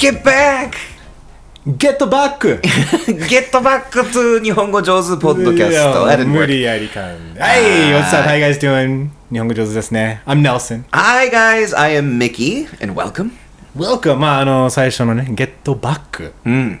Get back! ゲットバックゲットバックトゥ日本語上手ポッドキャスト。はい What's up? How 日本語上手ですね。I'm Nelson. Hi guys! I am Mickey and welcome. Welcome! まああの最初のねゲットバック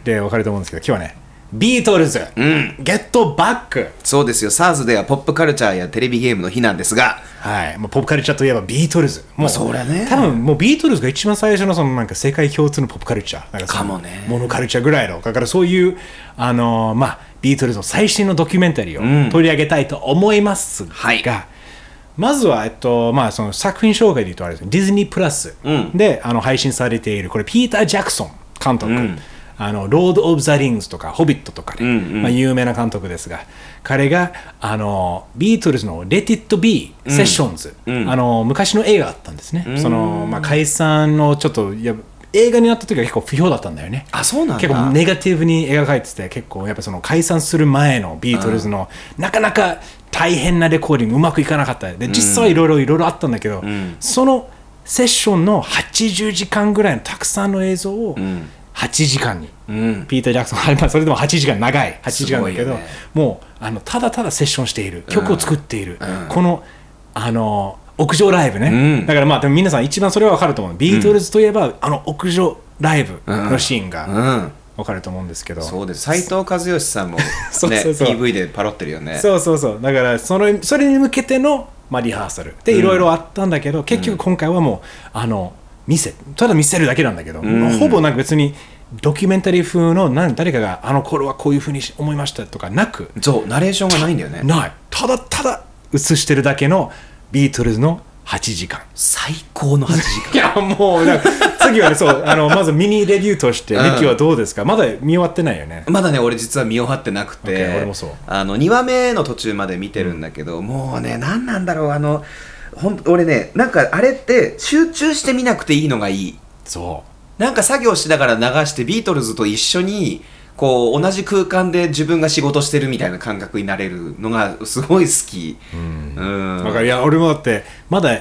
でわかると思うんですけど今日はねビートルズ、ゲットバック。そうですよ、SARS ではポップカルチャーやテレビゲームの日なんですが、はい、もうポップカルチャーといえばビートルズ。もう、そりゃね。多分もうビートルズが一番最初のそのなんか世界共通のポップカルチャー。なんそのかもね。モノカルチャーぐらいの。だからそういう、あのまあ、ビートルズの最新のドキュメンタリーを取り上げたいと思いますが、はい。まずは、えっとまあ、その作品紹介で言うとあれですね、ディズニープラスで、あの配信されている、これ、ピーター・ジャクソン監督。あのロード・オブ・ザ・リングスとか、ホビットとかで、まあ、有名な監督ですが、彼があのビートルズの Let It Be セッションズ、あの昔の映画があったんですね、そのまあ、解散のちょっと映画になった時は結構不評だったんだよね。あ、そうなんだ。結構ネガティブに描かれてて結構やっぱその解散する前のビートルズのなかなか大変なレコーディングうまくいかなかった。で実際いろいろいろいろあったんだけど、そのセッションの80時間ぐらいのたくさんの映像を8時間に、ピーター・ジャクソン。まあそれでも8時間長い。8時間だけど、ねもうあのただただセッションしている。曲を作っている、このあの屋上ライブね、だからまあでも皆さん一番それは分かると思う。ビートルズといえば、あの屋上ライブのシーンがうん。分かると思うんですけど、そうです。斎藤和義さんもね、そうそうそう。PV でパロってるよね。そうそうそう。だからそのそれに向けての、まあ、リハーサル。でいろいろあったんだけど、結局今回はもうあの見せただ見せるだけなんだけど、ほぼなんか別にドキュメンタリー風の誰かがあの頃はこういうふうに思いましたとかなくそう、ナレーションがないんだよね。ない。ただただ映してるだけのビートルズの8時間。最高の8時間。いやもうなんか次はねそう あのまずミニレビューとしてミうん。キはどうですか？まだ見終わってないよね。まだね俺実は見終わってなくて、俺もそう。あの2話目の途中まで見てるんだけど、もうね何なんだろうあのほん俺ねなんかあれって集中して見なくていいのがいい。そなんか作業しながら流してビートルズと一緒にこう同じ空間で自分が仕事してるみたいな感覚になれるのがすごい好き。うん。うだからいや俺もだってまだ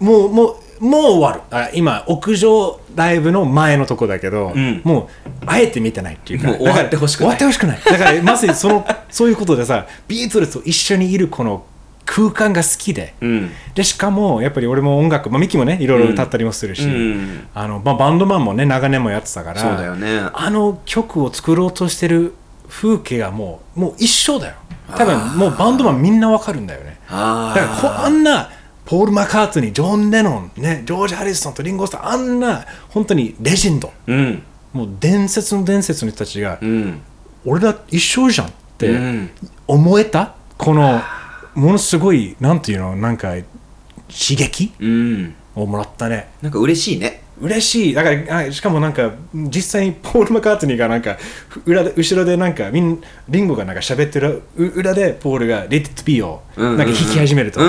もうもうもう終わる。あ今屋上ライブの前のとこだけど、ん。もうあえて見てないっていうか。もう終わってほしくない。終わってほしくない。だからまさにそのそういうことでさビートルズと一緒にいるこの空間が好きで、うん。でしかもやっぱり俺も音楽、まあ、ミキもねいろいろ歌ったりもするし、うん。あのまあ、バンドマンもね長年もやってたからそうだよね。あの曲を作ろうとしてる風景がもうもう一緒だよ。多分もうバンドマンみんなわかるんだよね。あだからこあんなポール・マカートニージョン・レノン、ね、ジョージ・ハリスソンとリンゴ・スターあんな本当にレジェンド。うん。もう伝説の伝説の人たちが、うん。俺ら一緒じゃんってうん。思えたこのものすごいなんていうのなんか刺激うん。をもらったね。なんか嬉しいね。嬉しい。だからあしかもなんか実際にポール・マカートニーがなんか裏で後ろでなんかみんリンゴがなんか喋ってるう裏でポールが「Let It Be」をうんうんうんなんか弾き始めると、う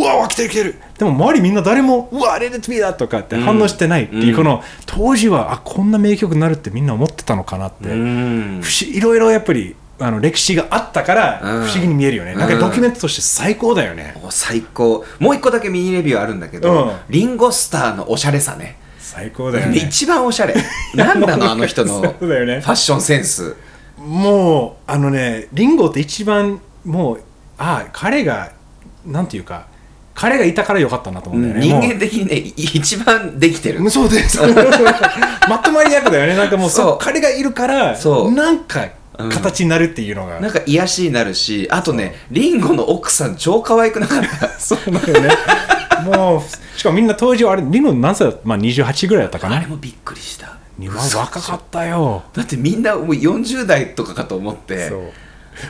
わ来てる来てる。でも周りみんな誰もうわレデットビーだとかって反応してないっていう、うん。この当時はあこんな名曲になるってみんな思ってたのかなって、いろいろやっぱりあの歴史があったから不うん。思議に見えるよね、なんかドキュメントとして最高だよね、お最高。もう一個だけミニレビューあるんだけど、うん。リンゴスターのおしゃれさね。最高だよね。一番おしゃれ。なんなの あの人のファッションセンス。もうあのねリンゴって一番もうあ彼がなんていうか彼がいたからよかったなと思うんだよね、人間的にねい一番できてる。そうです。まとまり役だよね。なんかもうそうそう。彼がいるからそう。なんか形になるっていうのが、なんか癒しになるしあとねリンゴの奥さん超可愛くなかった？そうだよね。もうしかもみんな当時はあれリンゴ何歳だまあ28ぐらいだったかな。あれもびっくりした。若かったよ。だってみんなもう40代とかかと思って。そう。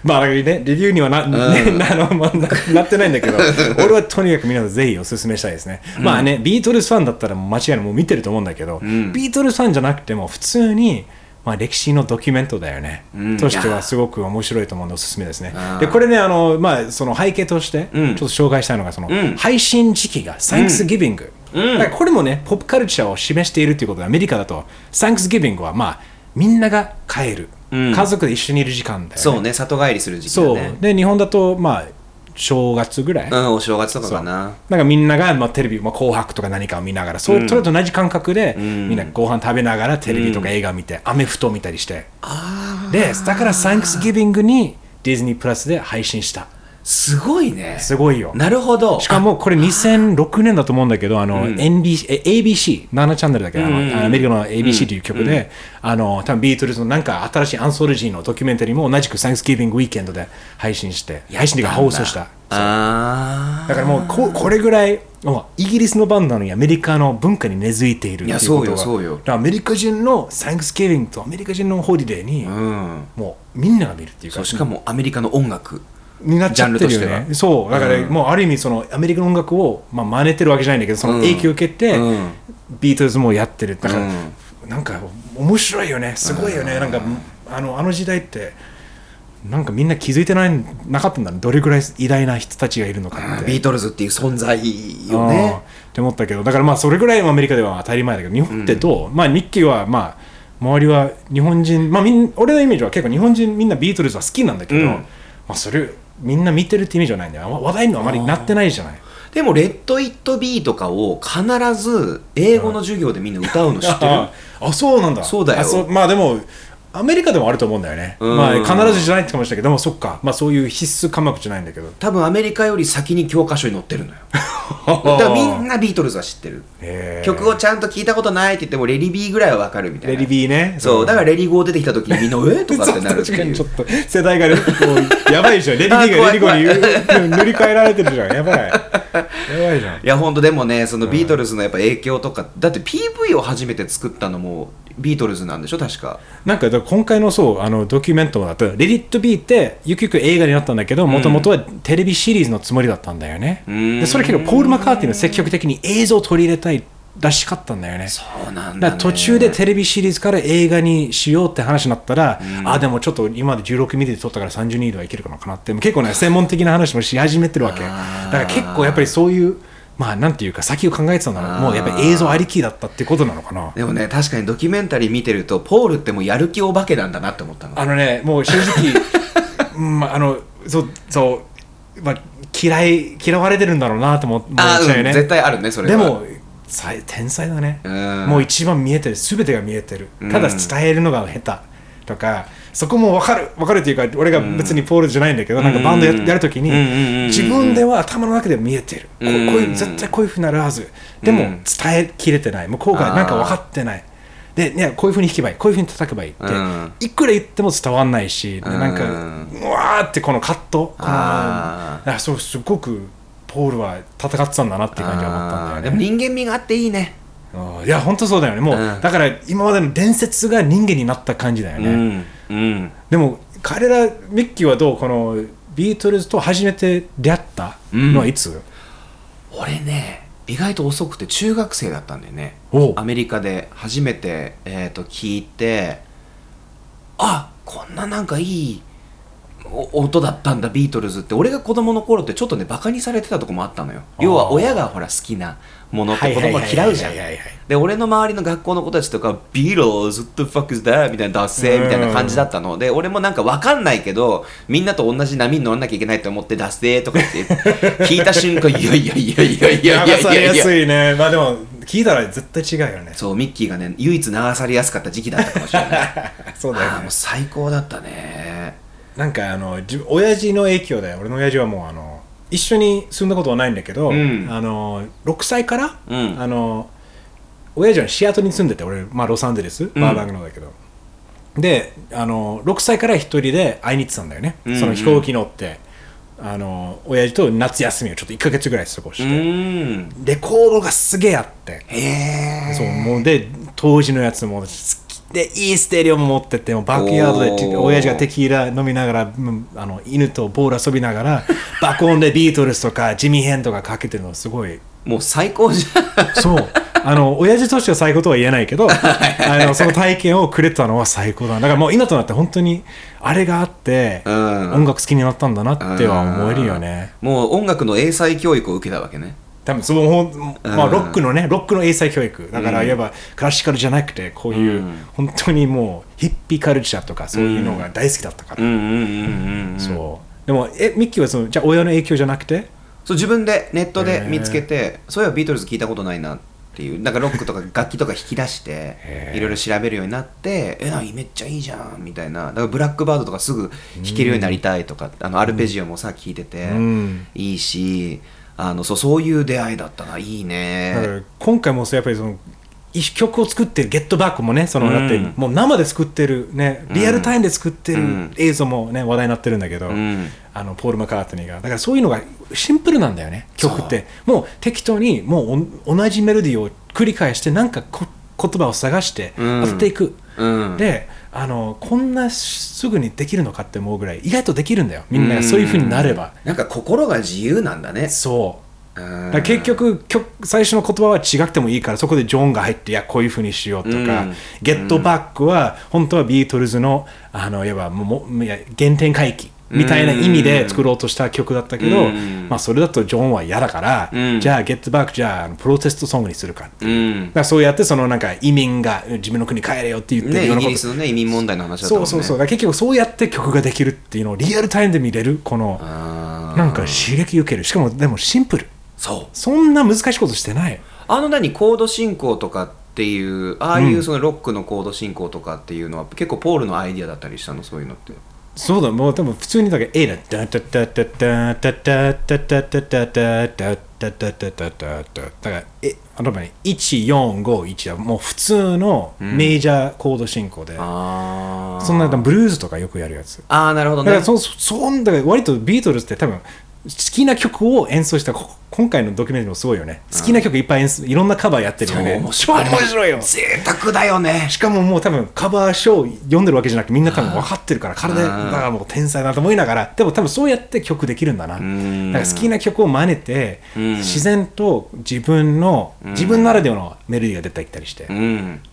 まあねレビューにはな,、ね、なのまあななってないんだけど 俺はとにかく皆さんぜひおすすめしたいですね、まあねビートルズファンだったら間違いないもう見てると思うんだけど、ん。ビートルズファンじゃなくても普通にまあ、歴史のドキュメントだよね、うん。としてはすごく面白いと思うのでおすすめですね。でこれねあの、まあ、その背景としてちうん。ょっと紹介したいのがその、うん。配信時期が Thanksgiving、うん。だからこれもねポップカルチャーを示しているということでアメリカだと Thanksgiving はまあみんなが帰る、うん。家族で一緒にいる時間だよね。そうね里帰りする時期だそう。ねで日本だとまあ正月ぐらい、うんお正月とかかな。なんかみんなが、まあ、テレビ、まあ、紅白とか何かを見ながら、それそれと同じ感覚で、みんなご飯食べながらテレビとか映画見て、アメフト見たりして。で、だからサンクスギビングにディズニープラスで配信した。すごいね。すごいよ。なるほど。しかもこれ2006年だと思うんだけど、あの、NBC、え ABC、7チャンネルだけど、あのアメリカの ABC という局で、あの、多分ビートルズのなんか新しいアンソロジーのドキュメンタリーも同じくサンクスギビングウィーケンドで配信して、配信というか放送した。あだからもうここれぐらいもうイギリスのバンドなのにアメリカの文化に根付いているいやっていうことがそうよそうよ。アメリカ人のサンクスギビングとアメリカ人のホリデーに、あうん。もうみんなが見るっていうか。しかもアメリカの音楽になっちゃってるよね。そう。だから、うんもうある意味そのアメリカの音楽を、まあ、真似てるわけじゃないんだけどその影響を受けて、うん。ビートルズもやってるだから、うん。なんか面白いよね。すごいよね、なんかあのあの時代ってなんかみんな気づいてないなかったんだね。どれぐらい偉大な人たちがいるのかって。ビートルズっていう存在よね。って思ったけど。だからまあそれぐらいアメリカでは当たり前だけど日本ってどう、まあ日記はまあ周りは日本人。まあみん俺のイメージは結構日本人みんなビートルズは好きなんだけど、うん。まあそれみんな見てるってイメージはないんだよ。話題にはあまりなってないじゃない。でも「レット・イット・ビー」とかを必ず英語の授業でみんな歌うの知ってる？ああそうなんだ。そうだよ。あまあでもアメリカでもあると思うんだよね、うん。まあ必ずじゃないってかもしれないけどでもそっか。まあそういう必須科目じゃないんだけど。多分アメリカより先に教科書に載ってるのよ。だからみんなビートルズは知ってる。曲をちゃんと聞いたことないって言ってもレリビーぐらいはわかるみたいな。レリビーね。そう。だからレリゴー出てきた時にみんな「えとかってなるっていう。ちょっと世代がやばいじゃんレディビーがレディゴーに言う塗り替えられてるじゃん。やばい。やばいじゃん。いや本当でもねそのビートルズのやっぱ影響とか。だって PV を初めて作ったのもビートルズなんでしょ？確か。なんか今回のそうあのドキュメントだと「レディット・ビー」ってゆくゆく映画になったんだけどもともとはテレビシリーズのつもりだったんだよね、ん。でそれけどポール・マカーティの積極的に映像を取り入れたいらしかったんだよね。そうなんだ、ね、途中でテレビシリーズから映画にしようって話になったら、あでもちょっと今まで16ミリで撮ったから32度はいけるかなかなって結構ね専門的な話もし始めてるわけ。だから結構やっぱりそういうまあなんていうか先を考えてたんだろうもうやっぱり映像ありきだったってことなのかな。でもね確かにドキュメンタリー見てるとポールってもうやる気お化けなんだなって思ったのあのねもう正直 うんまああのそうそう、まあ、嫌い嫌われてるんだろうなと思思っちあー、うん、絶対あるねそれは。でもさ天才だね、うん。もう一番見えてる全てが見えてる。うん。ただ伝えるのが下手とかそこも分かる分かるっていうか俺が別にポールじゃないんだけど、なんかバンドややるときにうんうんうんうん自分では頭の中で見えてる、こうこういううん。絶対こういうふうになるはずでもうん。伝えきれてない。向こうがなんか分かってない。で、ね、こういうふうに弾けばいい。こういうふうに叩けばいいって、うん。いくら言っても伝わんないし、でなんかうんうわーってこのカットこのあそうすごくポールは戦ってたんだなっていう感じは思ったんだよね。でも人間味があっていいね。うん。いや本当そうだよね。もう、うん。だから今までの伝説が人間になった感じだよね、うん。うんでも彼らミッキーはどうこのビートルズと初めて出会ったのはいつ、俺ね意外と遅くて中学生だったんだよね。アメリカで初めて、えー、と聞いてあこんななんかいいお音だったんだビートルズって。俺が子供の頃ってちょっとねバカにされてたとこもあったのよ。要は親がほら好きなものって子供は嫌うじゃんで俺の周りの学校の子たちとかビートルズ what the fuck is that? みたいなダッセーみたいな感じだったの。で俺もなんかわかんないけどみんなと同じ波に乗らなきゃいけないと思ってダッセーとか言って 聞いた瞬間いやいやいやいやいやいや流されやいやいやすいねまあでも聞いたら絶対違うよねそうミッキーがね唯一流されやすかった時期だったかもしれないそうだよねもう最高だったねなんかあの親父の影響で俺の親父はもうあの一緒に住んだことはないんだけど、うんあの6歳から、うんあの親父はシアトルに住んでて俺、まあ、ロサンゼルスバーバングのだけど、であの6歳から一人で会いに行ってたんだよね、うんうんその飛行機乗って。あの親父と夏休みをちょっと1ヶ月ぐらい過ごうして、ーん。レコードがすげえあって。そうもうで当時のやつも好きでいいステレオも持っててもうバックヤードで親父がテキーラ飲みながらうんあの犬とボール遊びながら爆音でビートルズとかジミー・ヘンとかかけてるのすごいもう最高じゃん。そう。あの親父としては最高とは言えないけど あのその体験をくれたのは最高だ。だからもう今となって本当にあれがあって、うん。音楽好きになったんだなっては思えるよね。もう音楽の英才教育を受けたわけね。多分そのまあ、うん。ロックのねロックの英才教育。だからうんいわばクラシカルじゃなくてこういう、うん。本当にもうヒッピーカルチャーとかそういうのが大好きだったから、うんうんうんうんうん。そう。でもえミッキーはそのじゃあ親の影響じゃなくて？そう自分でネットで見つけてそういえばビートルズ聞いたことないなっていうなんかロックとか楽器とか引き出していろいろ調べるようになってえなめっちゃいいじゃんみたいな。だからブラックバードとかすぐ弾けるようになりたいとか、あのアルペジオもさ聞いてて、いいしあのそうそういう出会いだったないいね。今回もそうやっぱりその曲を作ってる「ゲットバック」もねその、だってもう生で作ってるねリアルタイムで作ってる映像もね話題になってるんだけど、あのポール・マカートニーが。だからそういうのがシンプルなんだよね曲って。もう適当にもう同じメロディーを繰り返してなんか言葉を探して当てていく、であのこんなすぐにできるのかって思うぐらい意外とできるんだよみんながそういうふうになれば、なんか心が自由なんだね。そう結局最初の言葉は違ってもいいからそこでジョンが入っていやこういうふうにしようとか、うん、ゲットバックは本当はビートルズのあのいわばもいや原点回帰みたいな意味で作ろうとした曲だったけど、まあ、それだとジョンは嫌だから、じゃあゲットバックじゃあプロテストソングにするかう、だからそうやってそのなんか移民が自分の国帰れよって言ってるイギリスの、ね、移民問題の話だったもん、ね、そうそうそう。結局そうやって曲ができるっていうのをリアルタイムで見れるこのなんか刺激受ける。しかもでもシンプルそう。そんな難しいことしてない。あの何コード進行とかっていうああいうそのロックのコード進行とかっていうのは、結構ポールのアイディアだったりしたの？そういうのって。そうだもう多分普通にだけ A だダダダダダダダダダダダダダダダダダダだからえあのね1451はもう普通のメジャーコード進行で、そんなブルーズとかよくやるやつああなるほどねだからそそんだから割とビートルズって多分好きな曲を演奏した。今回のドキュメントもすごいよね。好きな曲いっぱい演奏いろんなカバーやってるよね。面白いよ。贅沢だよね。しかももう多分カバー書を読んでるわけじゃなくてみんな多分分かってるから体だからもう天才だと思いながら。でも多分そうやって曲できるんだな。だから好きな曲を真似て自然と自分の自分ならではのメロディーが出てきたりして。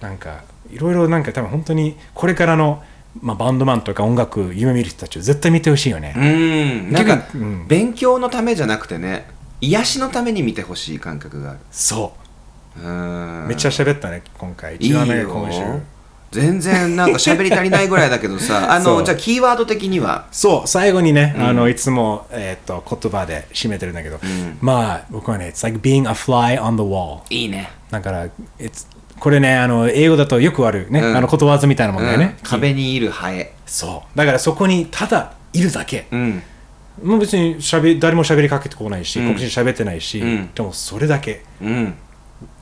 なんかいろいろなんか多分本当にこれからのまあ、バンドマンとか音楽夢見る人たちを絶対見てほしいよね。うん。なんか、うん、勉強のためじゃなくてね癒しのために見てほしい感覚がある。そう。うん。めっちゃ喋ったね今回。一番ね今週。全然なんか喋り足りないぐらいだけどさ あのじゃあキーワード的には？そう最後にね、うん、あのいつも、えー、と言葉で締めてるんだけど、うん、まあ僕はね「It's like being a fly on the wall」いいね。だから「It's これねあの英語だとよくあるね、うん、あのことわざみたいなもんだよね、うん、壁にいるハエ。そう。だからそこにただいるだけ、うん、もう別にしゃべ誰も喋りかけてこないし、うん、黒人喋ってないし、でもそれだけ、うん、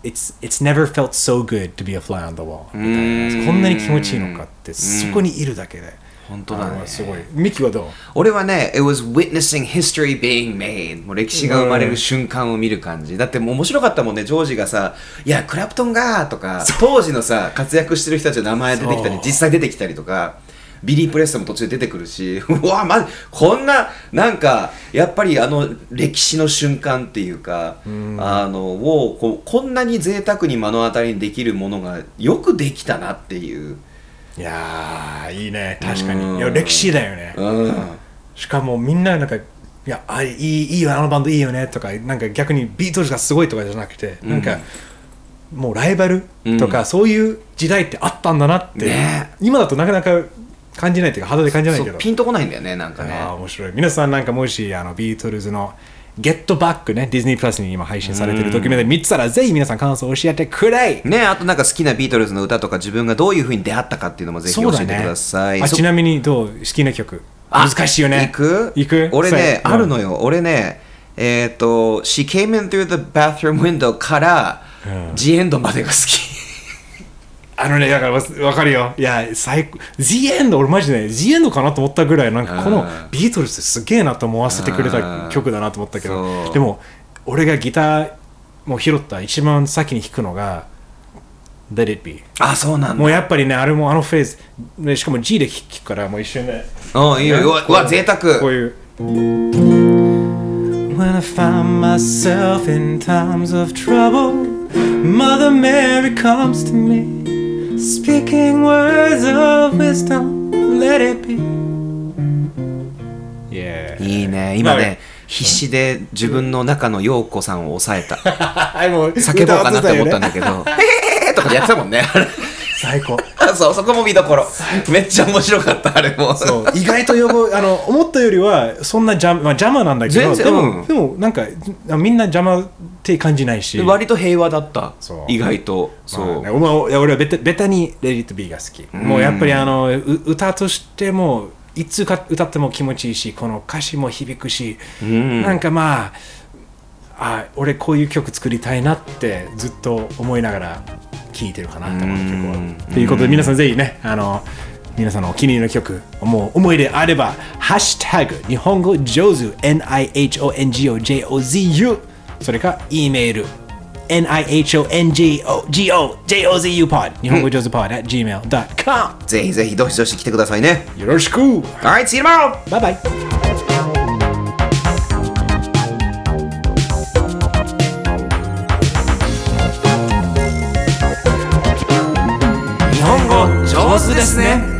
It's, it's never felt so good to be a fly on the wall みたいなこんなに気持ちいいのかってそこにいるだけで、本当だね。すごい。ミキはどう？俺はね It was witnessing history being made もう歴史が生まれる瞬間を見る感じ。だってもう面白かったもんね。ジョージがさ「いやクラプトンが」とか当時のさ活躍してる人たちの名前出てきたり実際出てきたりとかビリー・プレストンも途中で出てくるし うわまこんななんかやっぱりあの歴史の瞬間っていうか、うあのをここんなに贅沢に目の当たりにできるものがよくできたなっていういやいいね。確かに。いや歴史だよね、うん、しかもみんななんかいやあいいいいよあのバンドいいよねとかなんか逆にビートルズがすごいとかじゃなくて、うん、なんかもうライバルとか、そういう時代ってあったんだなって、ね、今だとなかなか感じないっていうか肌で感じないけど。ピンとこないんだよねなんかね。あ面白い。皆さんなんかもしあのビートルズのゲットバックね、ディズニープラスに今配信されてるドキュメント見てたら、ぜひ皆さん感想を教えてくれ。ね、あとなんか好きなビートルズの歌とか自分がどういうふうに出会ったかっていうのもぜひ教えてください。ね、ちなみにどう好きな曲？難しいよね。行く？行く？俺ね、あるのよ。俺ね、えっ、ー、と、She came in through the bathroom window から、うん、ジエンドまでが好き。あのね、だからわかるよ。いや、最高。The End、俺マジで、ね、The End かなと思ったぐらい、なんかこのビートルズすげえなと思わせてくれた曲だなと思ったけど、でも、俺がギターも拾った一番先に弾くのが、Let It Be。あ、そうなんだ。もうやっぱりね、あれもあのフェーズ、ね、しかも G で弾くから、もう一瞬で。あ、いいよ、うわ、贅沢。こういう。When I find myself in times of trouble, Mother Mary comes to me. Speaking words of wisdom, let it be. Yeah. いいね、今ね、必死で自分の中の陽子さんを抑えた。叫ぼうかなって思ったんだけど、へへへとかやってたもんね。最高。あ そうそこも見どころ。めっちゃ面白かったあれも。そう。意外と予防 あの思ったよりはそんな邪,、まあ、邪魔なんだけどでも,、うん。でもなんかみんな邪魔って感じないし。割と平和だったそう。意外と。そう、まあまあいや俺はベタベタに「レディット・ビー」が好き、もうやっぱりあのう歌としてもいつか歌っても気持ちいいしこの歌詞も響くし、なんかまああ俺こういう曲作りたいなってずっと思いながら聴いてるかなと思う曲は。ということで皆さんぜひねあの皆さんのお気に入りの曲もう思い出あれば「ハッシュタグ日本語上手 NIHONGOJOZU」それか E メール NIHONGOJOZUPOD 日本語上手 pod at gmail.com ぜひぜひどしどし来てくださいね。よろしく。Alright see you tomorrow. バイバイですね